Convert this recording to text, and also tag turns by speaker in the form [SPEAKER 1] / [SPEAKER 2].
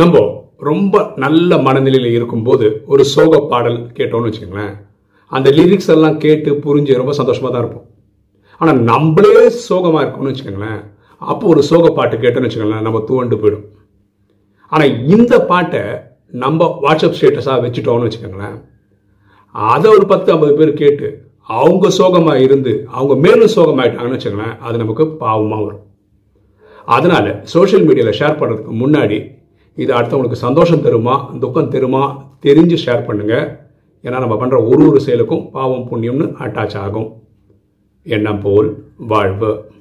[SPEAKER 1] நம்ம ரொம்ப நல்ல மனநிலையில் இருக்கும்போது ஒரு சோக பாடல் கேட்டோம்னு வச்சுக்கோங்களேன். அந்த லிரிக்ஸ் எல்லாம் கேட்டு புரிஞ்சு ரொம்ப சந்தோஷமாக தான் இருப்போம். ஆனால் நம்மளே சோகமாக இருக்கோம்னு வச்சுக்கோங்களேன். அப்போ ஒரு சோக பாட்டு கேட்டோம்னு வச்சுக்கோங்களேன் நம்ம துவண்டு போயிடும். ஆனால் இந்த பாட்டை நம்ம வாட்ஸ்அப் ஸ்டேட்டஸாக வச்சுட்டோம்னு வச்சுக்கோங்களேன். அதை ஒரு பத்து ஐம்பது பேர் கேட்டு அவங்க சோகமாக இருந்து அவங்க மேலும் சோகமாயிட்டாங்கன்னு வச்சுக்கோங்களேன் அது நமக்கு பாவமாக வரும். அதனால் சோஷியல் மீடியாவில் ஷேர் பண்ணுறதுக்கு முன்னாடி இது அடுத்தவங்களுக்கு சந்தோஷம் தருமா துக்கம் தருமா தெரிஞ்சு ஷேர் பண்ணுங்க. ஏன்னா நம்ம பண்ணுற ஒரு ஒரு செயலுக்கும் பாவம் புண்ணியம்னு அட்டாச் ஆகும். எண்ணம் போல் வாழ்வு.